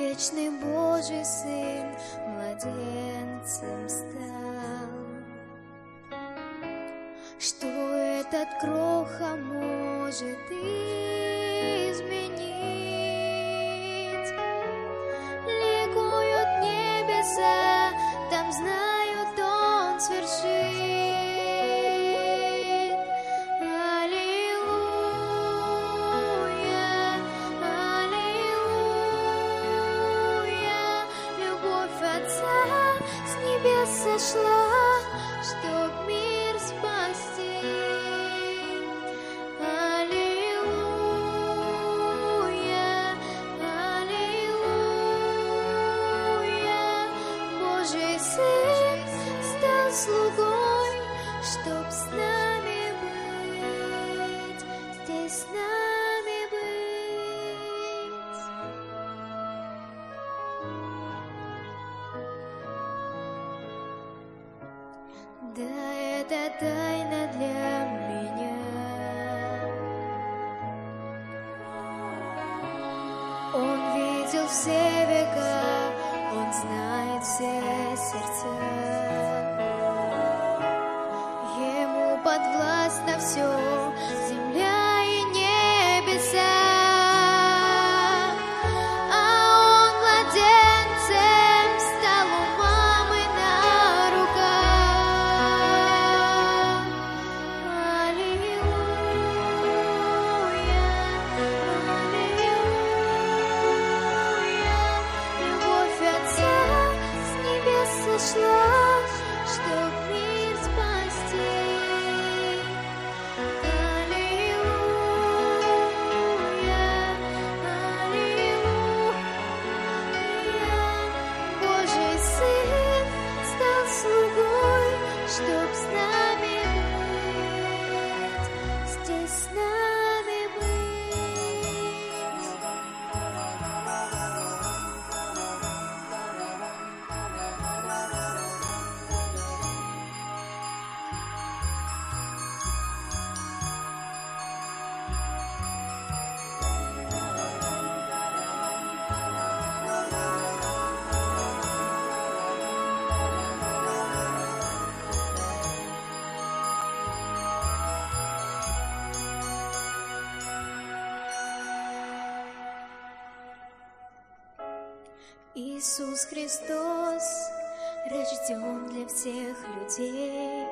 Вечный Божий Сын младенцем стал. Что этот кроха может изменить? Ликуют небеса, там знают, сошла, чтоб мир спасти. Аллилуйя, аллилуйя, Божий стал слугой, чтоб с нами это тайна для меня. Он видел все века, он знает все сердца. Ему подвластно все, Иисус Христос рожден для всех людей.